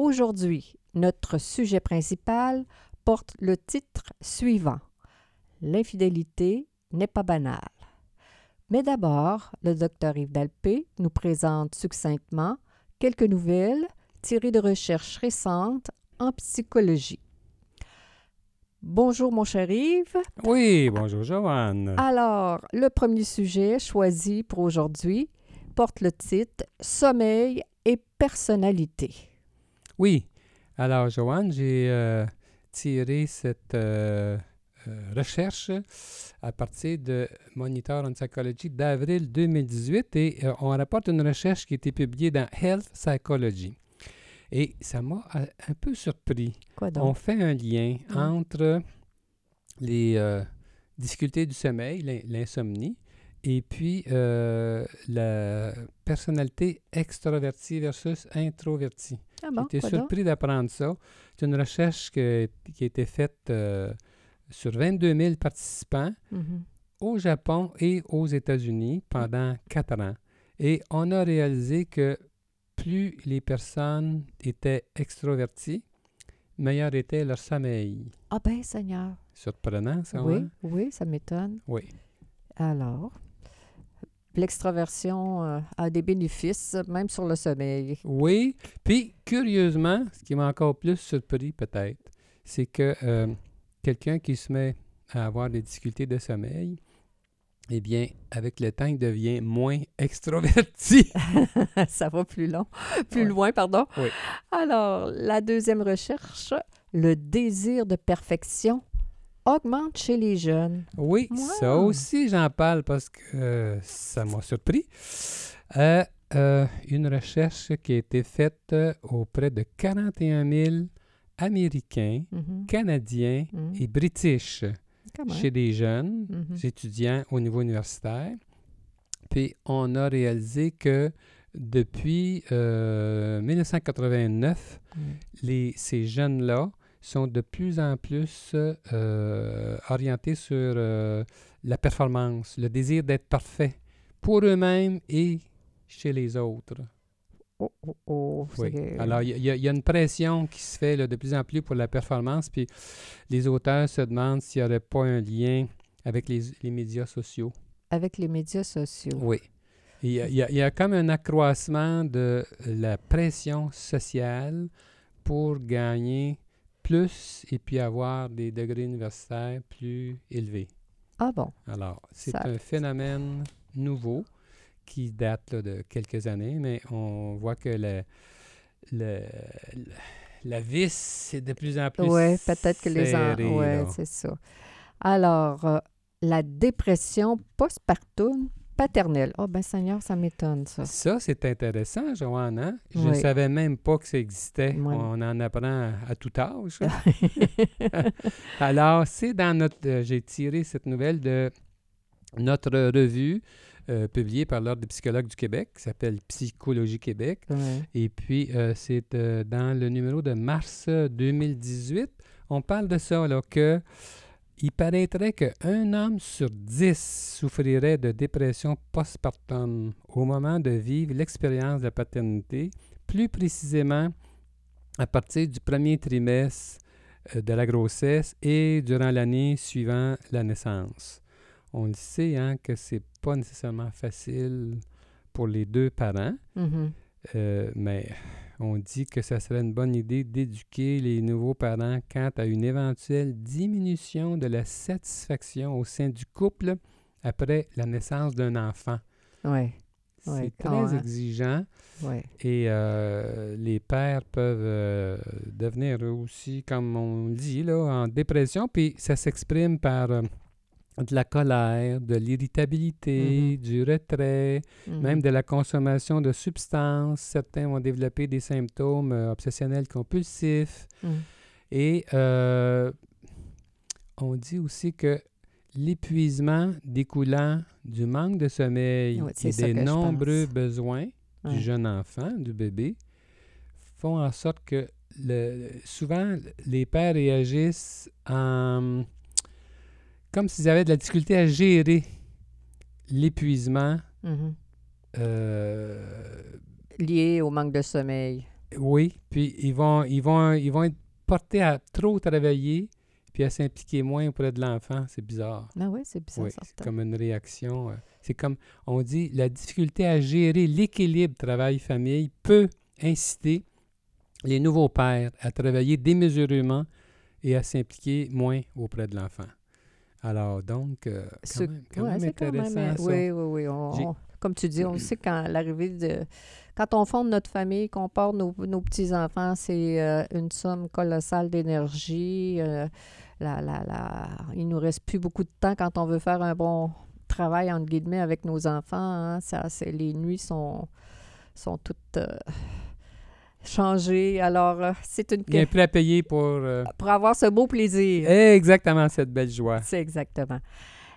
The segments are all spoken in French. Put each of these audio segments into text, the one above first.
Aujourd'hui, notre sujet principal porte le titre suivant L'infidélité n'est pas banale. Mais d'abord, le docteur Yves Dalpé nous présente succinctement quelques nouvelles tirées de recherches récentes en psychologie. Bonjour, mon cher Yves. Oui, bonjour, Joanne. Alors, le premier sujet choisi pour aujourd'hui porte le titre Sommeil et personnalité. Oui. Alors, Joanne, j'ai euh, tiré cette euh, euh, recherche à partir de Monitor on Psychology d'avril 2018 et on rapporte une recherche qui a été publiée dans Health Psychology. Et ça m'a un peu surpris. Quoi donc? On fait un lien Mm. entre les difficultés du sommeil, l'in- l'insomnie, et puis euh, la personnalité extravertie versus introvertie. Ah bon, J'étais surpris d'apprendre ça. C'est une recherche que- qui a été faite euh, sur 22 000 participants Mhm. au Japon et aux États-Unis pendant quatre ans. Et on a réalisé que plus les personnes étaient extroverties, meilleur était leur sommeil. Ah ben, Seigneur. Surprenant, ça, oui, hein? oui, ça m'étonne. Oui. Alors, l'extraversion euh, a des bénéfices, même sur le sommeil. Oui. Puis, curieusement, ce qui m'a encore plus surpris peut-être, c'est que euh, quelqu'un qui se met à avoir des difficultés de sommeil, eh bien, avec le temps, il devient moins extroverti. ça va plus long, plus Ouais. loin, pardon. Oui. Alors, la deuxième recherche, le désir de perfection augmente chez les jeunes. Oui, ça aussi, j'en parle parce que euh, ça m'a surpris. Euh, euh, une recherche qui a été faite auprès de 41 000 Américains, Mhm. Canadiens Mhm. et British chez des jeunes Mhm. étudiants au niveau universitaire. Puis on a réalisé que depuis euh, 1989, Mhm. les, ces jeunes-là sont de plus en plus euh, orientés sur euh, la performance, le désir d'être parfait pour eux-mêmes et chez les autres. Oh, oh, oh, Oui. Alors, il y, a- il y a une pression qui se fait là, de plus en plus pour la performance, puis les auteurs se demandent s'il n'y aurait pas un lien avec les, les médias sociaux. Avec les médias sociaux. Oui. Il y, a, il y a- il y a comme un accroissement de la pression sociale pour gagner plus et puis avoir des degrés universitaires plus élevés. Ah bon, Alors, c'est Ça- un phénomène nouveau qui date là, de quelques années, mais on voit que le, le- le- la vis c'est de plus en plus oui, peut-être que les... en- là. c'est ça. Alors, euh, la dépression postpartum paternelle. Oh ben Seigneur, ça m'étonne, ça. Ça, c'est intéressant, Joanne. hein? Je ne Oui. savais même pas que ça existait. On en apprend à tout âge. hein? Alors, c'est dans notre... euh, J'ai tiré cette nouvelle de notre revue euh, publiée par l'Ordre des psychologues du Québec, qui s'appelle Psychologie Québec. Et puis, euh, c'est dans le numéro de mars euh, 2018. On parle de ça, là, que il paraîtrait qu'un homme sur dix souffrirait de dépression postpartum au moment de vivre l'expérience de la paternité, plus précisément à partir du premier trimestre euh, de la grossesse et durant l'année suivant la naissance. On le sait hein, que c'est pas nécessairement facile pour les deux parents. Mhm. Euh, mais on dit que ça serait une bonne idée d'éduquer les nouveaux parents quant à une éventuelle diminution de la satisfaction au sein du couple après la naissance d'un enfant. Ouais, C'est Ouais, très exigeant ouais. et euh, les pères peuvent euh, devenir aussi, comme on dit, là, en dépression. Puis ça s'exprime par euh, de la colère, de l'irritabilité, Mhm. du retrait, Mhm. même de la consommation de substances. Certains vont développer des symptômes euh, obsessionnels compulsifs. Mhm. Et euh, on dit aussi que l'épuisement découlant du manque de sommeil Oui, et des nombreux besoins Ouais. du jeune enfant, du bébé, font en sorte que le, souvent les pères réagissent en, comme s'ils avaient de la difficulté à gérer l'épuisement. Mhm. euh, Lié au manque de sommeil. oui, puis ils vont, ils, vont, ils vont être portés à trop travailler puis à s'impliquer moins auprès de l'enfant. C'est bizarre. Ah oui, c'est bizarre, Oui, c'est comme une réaction. euh, C'est comme, on dit, la difficulté à gérer l'équilibre travail-famille peut inciter les nouveaux pères à travailler démesurément et à s'impliquer moins auprès de l'enfant. Alors, donc, euh, quand même, quand ouais, même c'est quand même, intéressant, euh, ça. Oui, oui, oui. on- J'ai- on- comme tu dis, on sait quand l'arrivée de. Quand on fonde notre famille, qu'on porte nos, nos petits-enfants, c'est euh, une somme colossale d'énergie. euh, la, la, la... Il nous reste plus beaucoup de temps quand on veut faire un bon travail, entre guillemets, avec nos enfants. hein. Ça, les nuits sont, sont toutes changées. Alors, euh, c'est une. Il un prix à payer pour euh, Pour avoir ce beau plaisir. exactement cette belle joie. C'est exactement.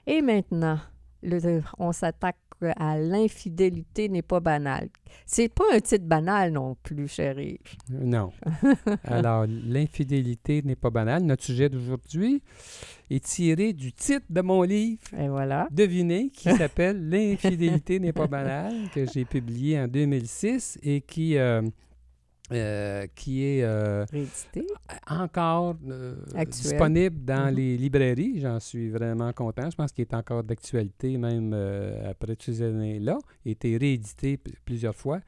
Et maintenant, le- on s'attaque à l'infidélité n'est pas banale. C'est pas un titre banal non plus, chérie. Non. Alors, l'infidélité n'est pas banale. Notre sujet d'aujourd'hui est tiré du titre de mon livre, Et voilà. devinez, qui s'appelle L'infidélité n'est pas banale, que j'ai publié en 2006 et qui, euh, euh, qui est euh, encore euh, disponible dans Mhm. les librairies. J'en suis vraiment content. Je pense qu'il est encore d'actualité, même après toutes ces années-là. Il a été réédité plusieurs fois.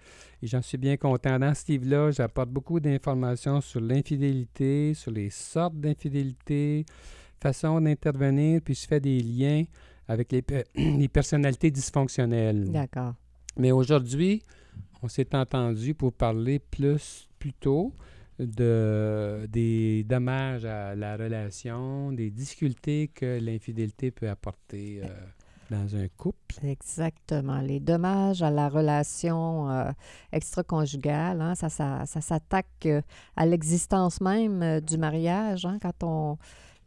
Et j'en suis bien content. Dans ce livre-là, j'apporte beaucoup d'informations sur l'infidélité, sur les sortes d'infidélité, façon d'intervenir, puis je fais des liens avec les, les personnalités dysfonctionnelles. D'accord. Mais aujourd'hui, on s'est entendu pour parler plus plutôt de, des dommages à la relation, des difficultés que l'infidélité peut apporter euh, dans un couple. Exactement. Les dommages à la relation euh, extra-conjugale, hein, ça, ça, ça s'attaque euh, à l'existence même euh, du mariage. hein, quand on,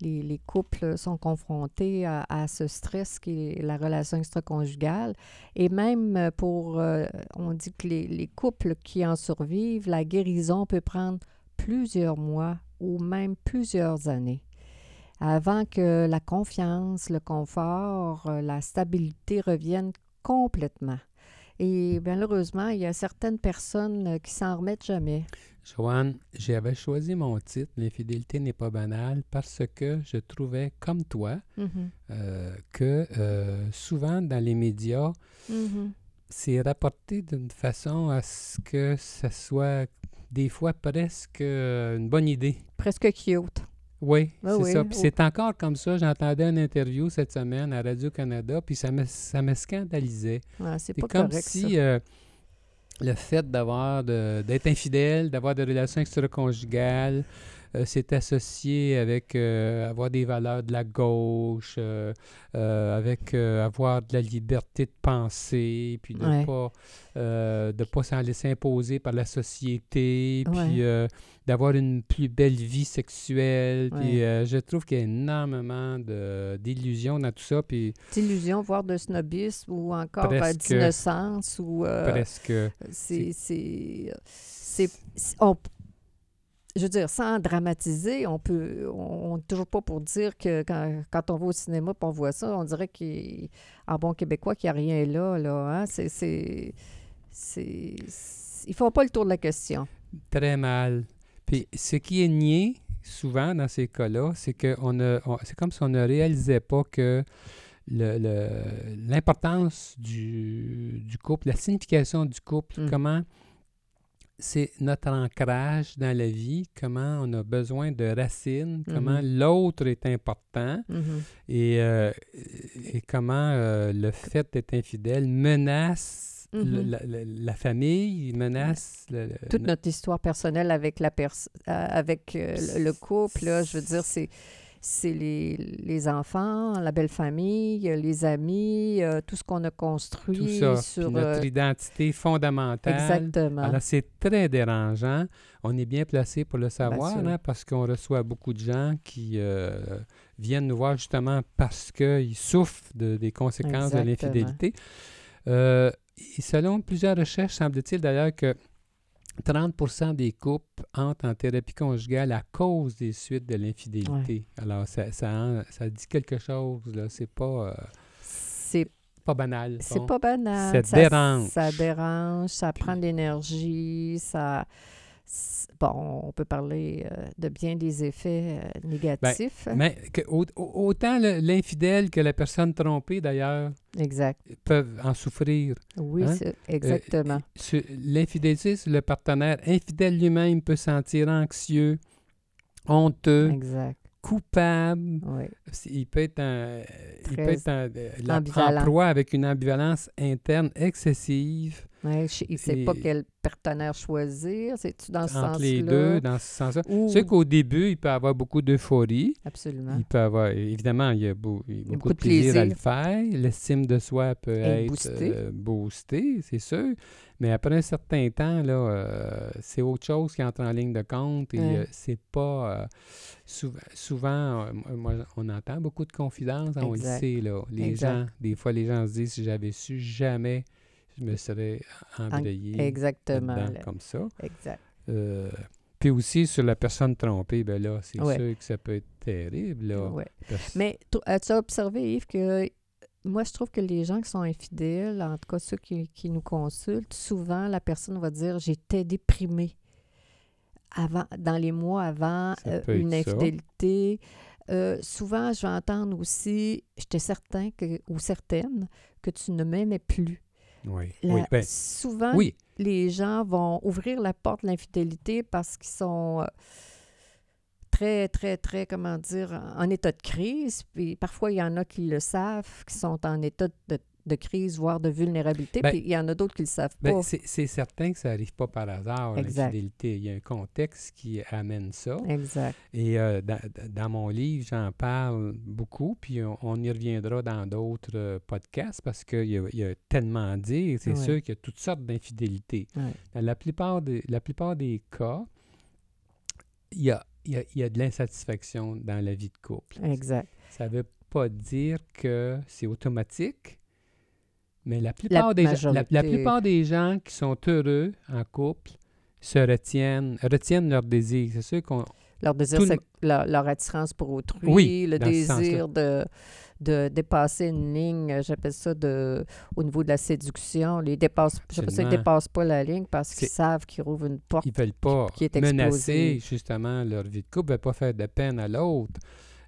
les, les couples sont confrontés à, ce stress qui est la relation extra-conjugale. Et même euh, pour, euh, on dit que les, les couples qui en survivent, la guérison peut prendre plusieurs mois ou même plusieurs années avant que la confiance, le confort, euh, la stabilité reviennent complètement. Et malheureusement, il y a certaines personnes euh, qui s'en remettent jamais. Joanne, j'avais choisi mon titre, L'infidélité n'est pas banale, parce que je trouvais, comme toi, euh, que euh, souvent dans les médias, Mhm. c'est rapporté d'une façon à ce que ça soit des fois presque une bonne idée. Presque cute. Oui, Ah c'est oui. ça. Puis Oh. c'est encore comme ça. J'entendais une interview cette semaine à Radio-Canada, puis ça me, ça me scandalisait. Ah, c'est pas comme correct, si ça. euh, le fait d'avoir d'être infidèle, d'avoir des relations extra-conjugales, euh, c'est associé avec euh, avoir des valeurs de la gauche, euh, euh, avec avoir de la liberté de penser, puis de Ouais. pas de pas s'en laisser imposer par la société, puis d'avoir une plus belle vie sexuelle. Puis Ouais. je trouve qu'il y a énormément d'illusions dans tout ça, puis D'illusion, voire de snobisme ou encore d'innocence ou presque... c'est- on- je veux dire sans dramatiser on peut on toujours pas pour dire que quand, quand on va au cinéma et on voit ça on dirait qu'en bon québécois qu'il n'y a rien là là hein? c'est c'est c'est ils font pas le tour de la question Très mal. Puis ce qui est nié souvent dans ces cas-là, c'est que on a, on- c'est comme si on ne réalisait pas que le- le- l'importance du, du couple, la signification du couple, Mm. comment c'est notre ancrage dans la vie, comment on a besoin de racines, comment l'autre est important Mhm. et, euh, et comment euh, le fait d'être infidèle menace Mhm. la, la- la famille, menace le- le- toute notre histoire personnelle avec la pers- euh, avec euh, le, le couple là, je veux dire c'est c'est les, les enfants, la belle famille, les amis, euh, tout ce qu'on a construit Tout ça. sur... Notre euh, identité fondamentale. exactement. Alors, c'est très dérangeant. On est bien placé pour le savoir, hein, parce qu'on reçoit beaucoup de gens qui euh, viennent nous voir justement parce qu'ils souffrent de- des conséquences de l'infidélité. Et selon plusieurs recherches, semble-t-il d'ailleurs que 30% des couples entrent en thérapie conjugale à cause des suites de l'infidélité. Alors, ça, ça, ça dit quelque chose, là. C'est pas, euh, c'est pas banal. c'est bon. pas banal. Ça dérange. Ça dérange, ça prend de l'énergie, ça... Bon, on peut parler euh, de bien des effets euh, négatifs. Mais que- au- au- autant le- l'infidèle que la personne trompée, d'ailleurs, exact. peuvent en souffrir. Oui, Hein? c'est- exactement. L'infidélité, c'est le partenaire infidèle lui-même peut se sentir anxieux, honteux, exact. coupable. Oui. Il peut être, en, il peut être en, la- en ambivalent. proie avec une ambivalence interne excessive Ouais, il ne sait pas quel partenaire choisir. C'est-tu dans ce entre sens-là? les deux, dans ce sens-là. Ou- C'est qu'au début, il peut avoir beaucoup d'euphorie. Absolument. Il peut avoir, évidemment, il y a, beau- il y a beaucoup, beaucoup de plaisir, à le faire. L'estime de soi peut Être être boostée. euh, boostée, c'est sûr. Mais après un certain temps, là, euh, c'est autre chose qui entre en ligne de compte et Ouais. euh, c'est pas. euh, souvent, souvent euh, moi, on entend beaucoup de confidences, on le sait, là. Les Exact. gens, des fois, les gens se disent si j'avais su, jamais je me serais embrayé Exactement. comme ça. Exact. Euh, puis aussi, sur la personne trompée, ben là, c'est Ouais. sûr que ça peut être terrible, là. Ouais. Parce- Mais as-tu observé, Yves, que moi, je trouve que les gens qui sont infidèles, en tout cas ceux qui, qui nous consultent, souvent, la personne va dire J'étais déprimée avant, dans les mois avant euh, une infidélité. Euh, souvent, je vais entendre aussi J'étais certain que, ou certaine que tu ne m'aimais plus. Oui, La- oui, ben, souvent, oui, les gens vont ouvrir la porte de l'infidélité parce qu'ils sont euh, très, très, très, comment dire, en état de crise. Puis parfois, il y en a qui le savent, qui sont en état de, de crise, voire de vulnérabilité. Ben, puis il y en a d'autres qui ne le savent ben, pas. c'est certain que ça n'arrive pas par hasard, l'infidélité. Il y a un contexte qui amène ça. Exact. Et euh, dans, dans mon livre, j'en parle beaucoup, puis on, on y reviendra dans d'autres euh, podcasts parce qu'il y, y a tellement à dire. C'est sûr qu'il y a toutes sortes d'infidélités. Dans la plupart, des, la plupart des cas, il y a, il y a- il y a de l'insatisfaction dans la vie de couple. Exact. Ça ne veut pas dire que c'est automatique, mais la plupart, des, gens- la, plupart des gens qui sont heureux en couple se retiennent, retiennent leur désir. C'est sûr qu'on... Leur désir, le- c'est leur, leur attirance pour autrui, Oui, le désir de, de dépasser une ligne, euh, j'appelle ça de, au niveau de la séduction. Les dépassent, j'appelle ça, ils ne dépassent pas la ligne parce qu'ils C'est- savent qu'ils rouvrent une porte. Ils veulent pas qui est menacer justement leur vie de couple, ne veulent pas faire de peine à l'autre.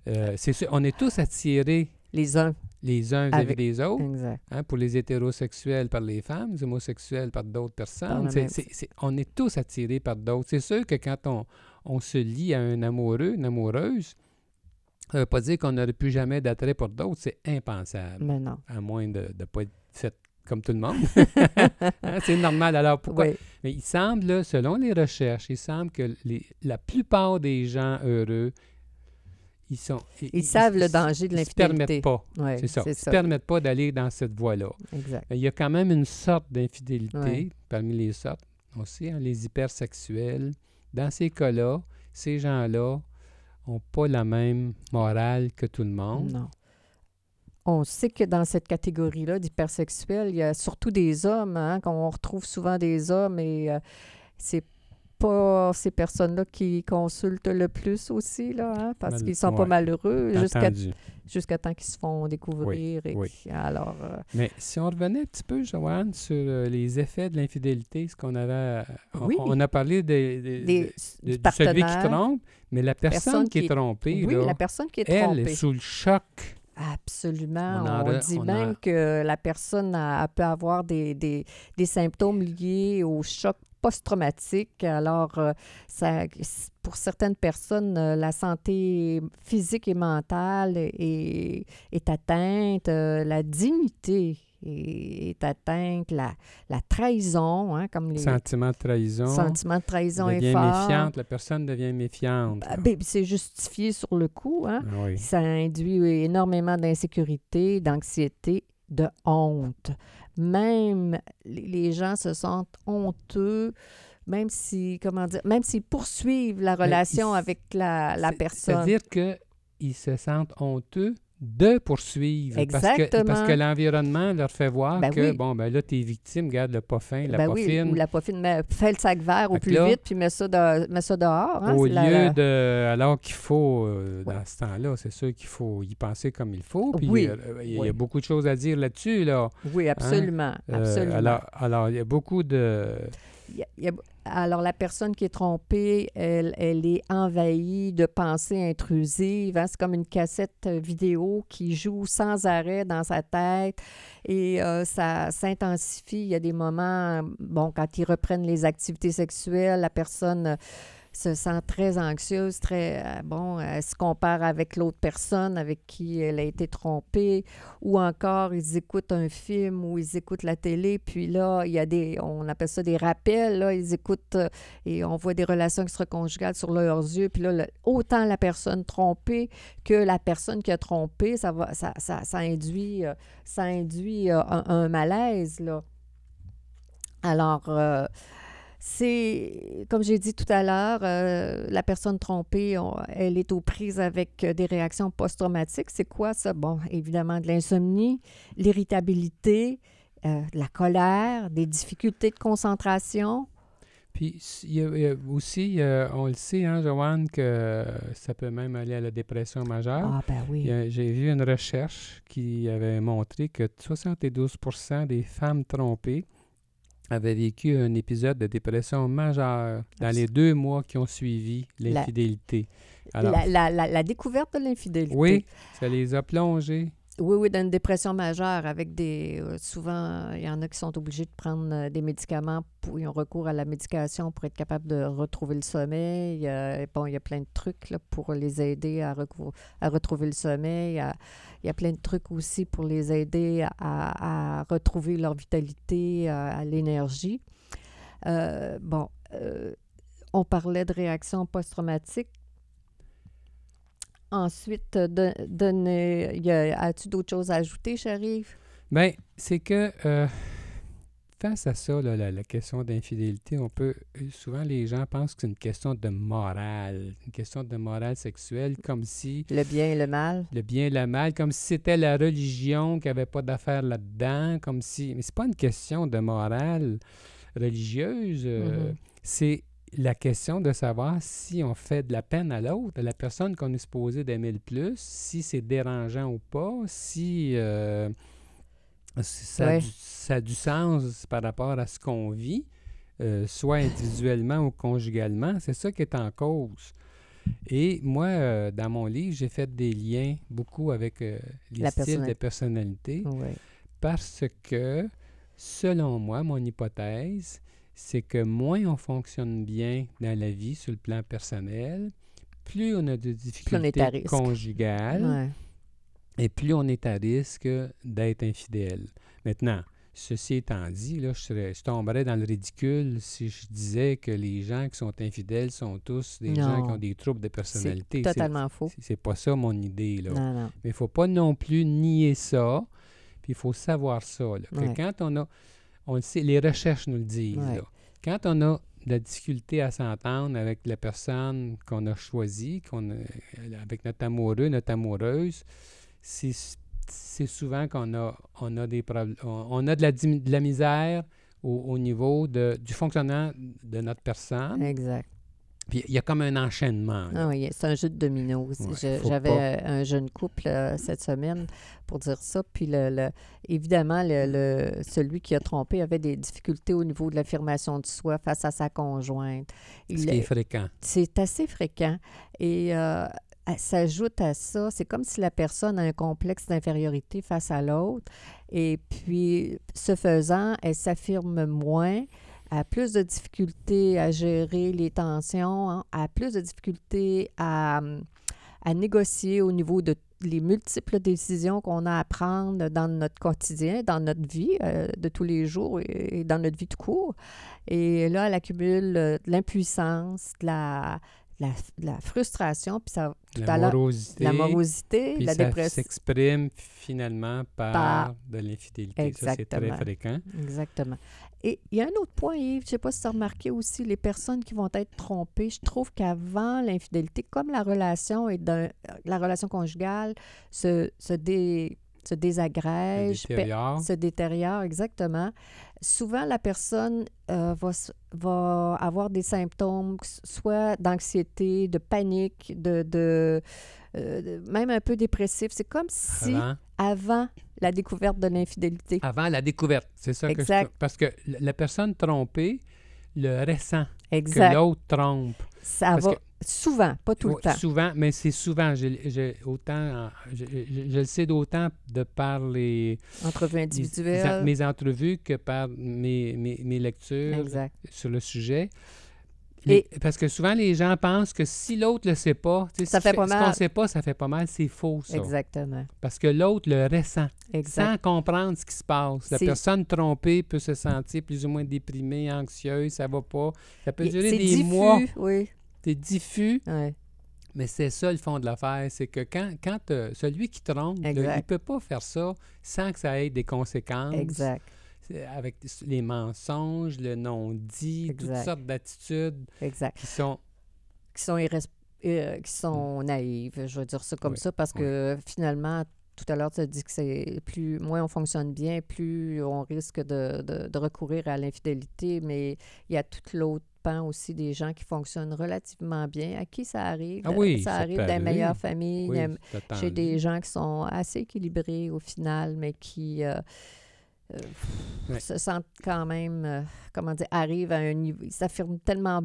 Euh, c'est sûr, on est tous attirés Les uns. Les uns vis-à-vis des autres. Hein, pour les hétérosexuels par les femmes, les homosexuels par d'autres Par personnes. on est tous attirés par d'autres. C'est sûr que quand on, on se lie à un amoureux, une amoureuse, ça ne veut pas dire qu'on n'aurait plus jamais d'attrait pour d'autres. C'est impensable, Mais non. à moins de ne pas être fait comme tout le monde. Hein, c'est normal. Alors pourquoi? Oui, Mais il semble, selon les recherches, il semble que les- la plupart des gens heureux, ils sont... ils savent le danger de Ils ne se permettent l'infidélité. pas. C'est ça. Ils ne se ça. permettent pas d'aller dans cette voie-là. Exact. Il y a quand même une sorte d'infidélité Ouais. parmi les sortes. On sait, hein, les hypersexuels. Dans ces cas-là, ces gens-là n'ont pas la même morale que tout le monde. Non. On sait que dans cette catégorie-là d'hypersexuels, il y a surtout des hommes, hein, qu'on retrouve souvent des hommes et euh, c'est pas ces personnes-là qui consultent le plus aussi, là, hein, parce Mal- qu'ils sont pas malheureux jusqu'à jusqu'à temps qu'ils se font découvrir. et oui. alors, euh, Mais si on revenait un petit peu, Joanne, sur euh, les effets de l'infidélité, ce qu'on avait... on, Oui. on a parlé des, des- des, de- du celui qui trompe, mais la personne, personne qui est trompée, oui, là, la personne qui est elle trompée. est sous le choc. Absolument. On On, re- dit on même que la personne a- elle peut avoir des, des, des symptômes liés au choc post-traumatique. Alors, euh, ça, pour certaines personnes, euh, la santé physique et mentale est, est atteinte, euh, la dignité est, est atteinte, la, la trahison, hein, comme les Sentiment de trahison. sentiments de trahison est fort. méfiante. La personne devient méfiante. Ah, ben, c'est justifié sur le coup. Hein. Ah oui. Ça induit énormément d'insécurité, d'anxiété, de honte. Même les gens se sentent honteux, même si, comment dire, même s'ils poursuivent la Ben, relation avec la, la C'est- personne. C'est-à-dire qu'ils se sentent honteux de poursuivre. Parce que, Exactement. parce que l'environnement leur fait voir Ben que, oui. bon, ben là, t'es victime, garde le pas fin, la Ben pas oui, ou la poffine, mais fais le sac vert au plus là, vite, puis mets ça, de- mets ça dehors. hein, Au lieu la- la- de. Alors qu'il faut, euh, Ouais. dans ce temps-là, c'est sûr qu'il faut y penser comme il faut. Puis Oui. euh, il y a beaucoup de choses à dire là-dessus, là. Oui, absolument. Euh, absolument. alors, alors, il y a beaucoup de. Il y a- il y a- alors, la personne qui est trompée, elle, elle est envahie de pensées intrusives. hein. C'est comme une cassette vidéo qui joue sans arrêt dans sa tête et euh, ça s'intensifie. Il y a des moments, bon, quand ils reprennent les activités sexuelles, la personne se sent très anxieuse, très, euh, bon, elle se compare avec l'autre personne avec qui elle a été trompée, ou encore ils écoutent un film ou ils écoutent la télé, puis là, il y a des, on appelle ça des rappels, là, ils écoutent euh, et on voit des relations extra-conjugales sur leurs yeux, puis là, autant la personne trompée que la personne qui a trompé, ça, va, ça, ça, ça induit, euh, ça induit euh, un, malaise, là. Alors, euh, c'est, comme j'ai dit tout à l'heure, euh, la personne trompée, on- elle est aux prises avec euh, des réactions post-traumatiques. C'est quoi ça? Bon, évidemment, de l'insomnie, l'irritabilité, euh, de la colère, des difficultés de concentration. Puis, il y a, il y a aussi, euh, on le sait, hein, Joanne, que ça peut même aller à la dépression majeure. Ah, ben oui. J'ai vu une recherche qui avait montré que 72 des femmes trompées avaient vécu un épisode de dépression majeure dans les deux mois qui ont suivi l'infidélité. La, la- la- la découverte de l'infidélité. oui, ça les a plongées. Oui, oui, dans une dépression majeure avec des... euh, souvent, il y en a qui sont obligés de prendre euh, des médicaments, pour, ils ont recours à la médication pour être capable de retrouver le sommeil. Euh, bon, il y a plein de trucs là, pour les aider à, retrouver le sommeil. il y a plein de trucs aussi pour les aider à, retrouver leur vitalité, à, à l'énergie. Euh, bon, euh, on parlait de réaction post-traumatique. Ensuite, euh, de, donner- a- as-tu d'autres choses à ajouter, Chérif? Bien, c'est que euh, face à ça, là, la, la question d'infidélité, on peut. Souvent, les gens pensent que c'est une question de morale, une question de morale sexuelle, comme si Le bien et le mal? le bien et le mal, comme si c'était la religion qui n'avait pas d'affaires là-dedans, comme si. Mais c'est pas une question de morale religieuse. euh, Mhm. C'est la question de savoir si on fait de la peine à l'autre, à la personne qu'on est supposé d'aimer le plus, si c'est dérangeant ou pas, si, euh, si ça, a du, ça a du sens par rapport à ce qu'on vit, euh, soit individuellement ou conjugalement. C'est ça qui est en cause. Et moi, euh, dans mon livre, j'ai fait des liens beaucoup avec les La styles de personnalité. parce que, selon moi, mon hypothèse, c'est que moins on fonctionne bien dans la vie sur le plan personnel, plus on a de difficultés conjugales Ouais. et plus on est à risque d'être infidèle. Maintenant, ceci étant dit, là, je, serais- je tomberais dans le ridicule si je disais que les gens qui sont infidèles sont tous des gens qui ont des troubles de personnalité. C'est totalement faux. c'est- C'est pas ça mon idée. Là. Non, non. Mais il ne faut pas non plus nier ça. Puis il faut savoir ça. là, Ouais. quand on a. On le sait, les recherches nous le disent. Ouais. Quand on a de la difficulté à s'entendre avec la personne qu'on a choisie, qu'on a- avec notre amoureux, notre amoureuse, c'est c'est souvent qu'on a, on a des problèmes. On, on a de la, dim- de la misère au, au niveau de, du fonctionnement de notre personne. Exact. Puis il y a comme un enchaînement. là. Ah oui, c'est un jeu de dominos. Ouais, Je- faut J'avais pas- un jeune couple euh, cette semaine pour dire ça. Puis, le, le- évidemment, le, celui qui a trompé avait des difficultés au niveau de l'affirmation de soi face à sa conjointe. Ce qui est fréquent. c'est assez fréquent. Et euh, s'ajoute à ça, c'est comme si la personne a un complexe d'infériorité face à l'autre. Et puis, ce faisant, elle s'affirme moins, a plus de difficultés à gérer les tensions, hein, a plus de difficultés à, à négocier au niveau de les multiples décisions qu'on a à prendre dans notre quotidien, dans notre vie euh, de tous les jours et, dans notre vie de cours. Et là, elle accumule euh, de l'impuissance, de la, la, la frustration, puis ça, tout La à l'heure, morosité. la morosité, puis la ça dépression. s'exprime finalement par, Par- de l'infidélité. Ça, c'est très Exactement. fréquent. Exactement. Et il y a un autre point, Yves, je ne sais pas si tu as remarqué aussi, les personnes qui vont être trompées, je trouve qu'avant l'infidélité, comme la relation est d'un, la relation conjugale se, se, dé- se désagrège, détériore. se détériore, exactement. Souvent, la personne euh, va, va avoir des symptômes, que soit d'anxiété, de panique, de, de, euh, même un peu dépressif. C'est comme si Avant, avant la découverte de l'infidélité. avant la découverte. C'est ça que je Exact. Parce que la personne trompée le ressent que Exact. l'autre trompe. Ça Parce va que- souvent, pas tout le temps. Souvent, mais c'est souvent. Je, je- autant, je, je- je le sais d'autant de par les, Entrevue les- individuelle. mes entrevues que par mes, mes, mes lectures Exact. sur le sujet. Les- Et- parce que souvent, les gens pensent que si l'autre ne le sait pas, Ça ce fait pas Ce qu'on mal. ne sait pas, ça fait pas mal, c'est faux, ça. Exactement. Parce que l'autre le ressent, Exact. sans comprendre ce qui se passe. La personne trompée peut se sentir plus ou moins déprimée, anxieuse, ça va pas. Ça peut durer des diffus, mois. oui. C'est diffus, Ouais. mais c'est ça le fond de l'affaire. C'est que quand, quand euh, celui qui trompe, là, il ne peut pas faire ça sans que ça ait des conséquences. Exact. Avec les mensonges, le non-dit, toutes sortes d'attitudes Exact. qui sont Qui sont, irres- euh, qui sont naïves, je veux dire ça comme Oui, ça, parce que finalement, tout à l'heure, tu as dit que c'est plus, moins on fonctionne bien, plus on risque de, de- de recourir à l'infidélité, mais il y a tout l'autre pan aussi des gens qui fonctionnent relativement bien, à qui ça arrive. Ah oui, ça ça arrive dans meilleures familles, oui, chez des gens qui sont assez équilibrés au final, mais qui euh, euh, Ouais. se sentent quand même, euh, comment dire, arrivent à un niveau, ils s'affirment tellement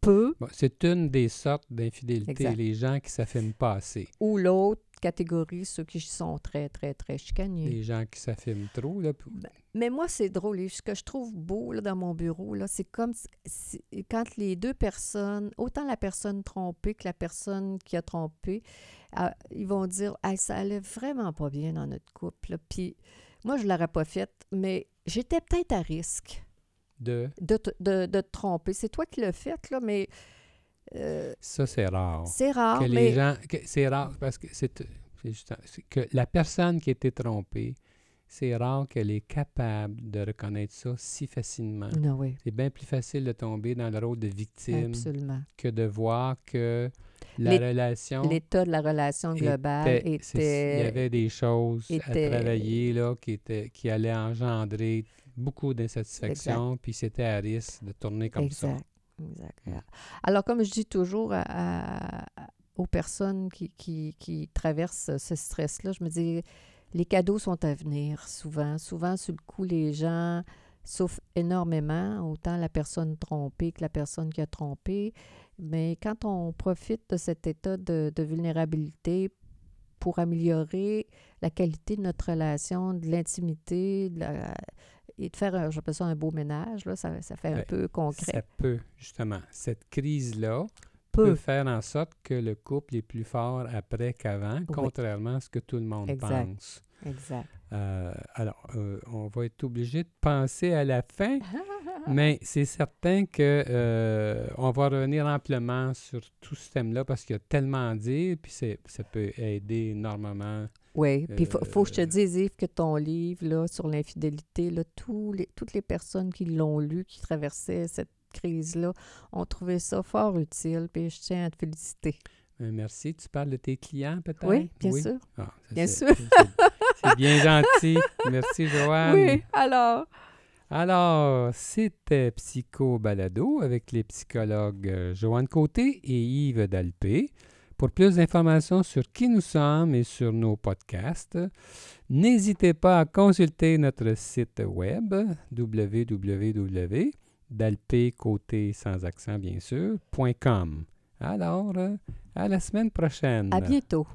peu, Bon, c'est une des sortes d'infidélité, les gens qui s'affirment pas assez. ou l'autre catégorie, ceux qui sont très, très, très chicaniers. Les gens qui s'affirment trop. Là, puis- Mais moi, c'est drôle. et Ce que je trouve beau là, dans mon bureau, là, c'est comme quand les deux personnes, autant la personne trompée que la personne qui a trompé, euh, ils vont dire Hey, ça allait vraiment pas bien dans notre couple. là. Puis moi, je l'aurais pas fait, mais j'étais peut-être à risque de? de, te- de, de te tromper. C'est toi qui l'as fait, là, mais euh, ça, c'est rare. c'est rare. que les Ah, gens. c'est rare parce que c'est que la personne qui a été trompée, c'est rare qu'elle est capable de reconnaître ça si facilement. non, oui, C'est bien plus facile de tomber dans le rôle de victime absolument. que de voir que la Les- relation L'état de la relation globale était- il y avait des choses était- à travailler là, qui, étaient, qui allaient engendrer beaucoup d'insatisfaction, puis c'était à risque de tourner comme ça. Exact. Mm. Alors, comme je dis toujours à- à- à- aux personnes qui, qui, qui traversent ce stress-là, je me dis, les cadeaux sont à venir souvent. Souvent, sur le coup, les gens souffrent énormément, autant la personne trompée que la personne qui a trompé. Mais quand on profite de cet état de, de vulnérabilité pour améliorer la qualité de notre relation, de l'intimité, de la- et de faire, un- j'appelle ça un beau ménage, là, ça, ça fait un Ben, peu concret. Ça peut, justement, cette crise-là peut Peu. faire en sorte que le couple est plus fort après qu'avant, contrairement à ce que tout le monde Exact. pense. Exact. Euh, alors, euh, on va être obligé de penser à la fin, mais c'est certain que euh, on va revenir amplement sur tout ce thème-là parce qu'il y a tellement à dire, puis c'est- ça peut aider énormément. Oui, puis il faut, faut que je te Euh, dise, Yves, que ton livre là, sur l'infidélité, là, tous les, toutes les personnes qui l'ont lu, qui traversaient cette crise-là, ont trouvé ça fort utile, puis je tiens à te féliciter. Euh, merci. Tu parles de tes clients, peut-être? Oui, bien sûr. Ah, ça, Bien sûr. c'est- bien gentil. Merci, Joanne. Oui, alors, Alors, c'était Psycho Balado avec les psychologues euh, Joanne Côté et Yves Dalpé. Pour plus d'informations sur qui nous sommes et sur nos podcasts, n'hésitez pas à consulter notre site web www.dalpé-côté sans accent bien sûr, .com. Alors, à la semaine prochaine. à bientôt.